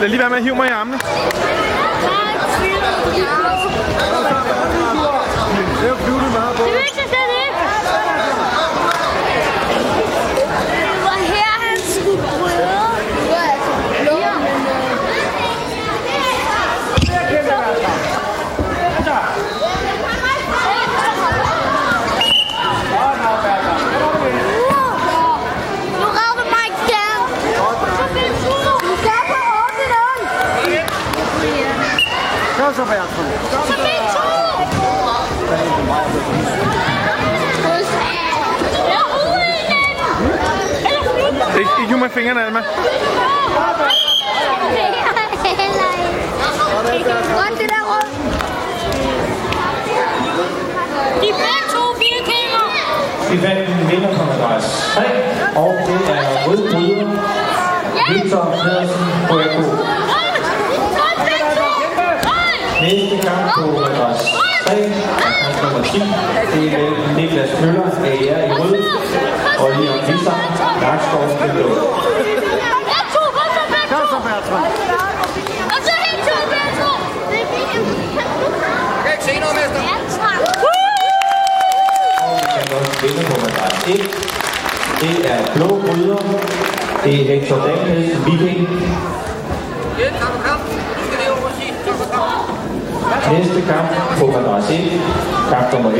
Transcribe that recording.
Lad lige være med at hive mig i armene. Det er jo flyvende meget på. Eller flyver. Ikke, ikke i fingrene, Alma. Godt det der rundt. De begge to vikinger. Vi fandt en vinder fra madras 3, og det er rød bryder Victor Pedersen Røko. Næste kamp madras 3 er kamp nummer 10. Det er mellem Niklas Møller, AR i rød, og Leon Visser, Nakskov i blå. Er. Ja, tak. Vinde på madras 1. Det er blå bryder. Det er Hector Daniels Viking. Jens, har du Næste kamp på madras 1. Kamp nummer